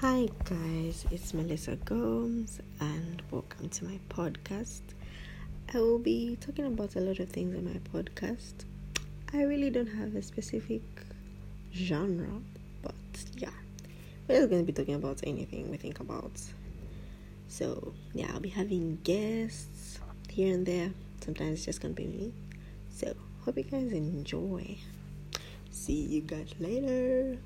Hi, guys, it's Melissa Gomes, and welcome to my podcast. I will be talking about a lot of things in my podcast. I really don't have a specific genre, but yeah, we're just going to be talking about anything we think about. So, yeah, I'll be having guests here and there. Sometimes it's just going to be me. So, hope you guys enjoy. See you guys later.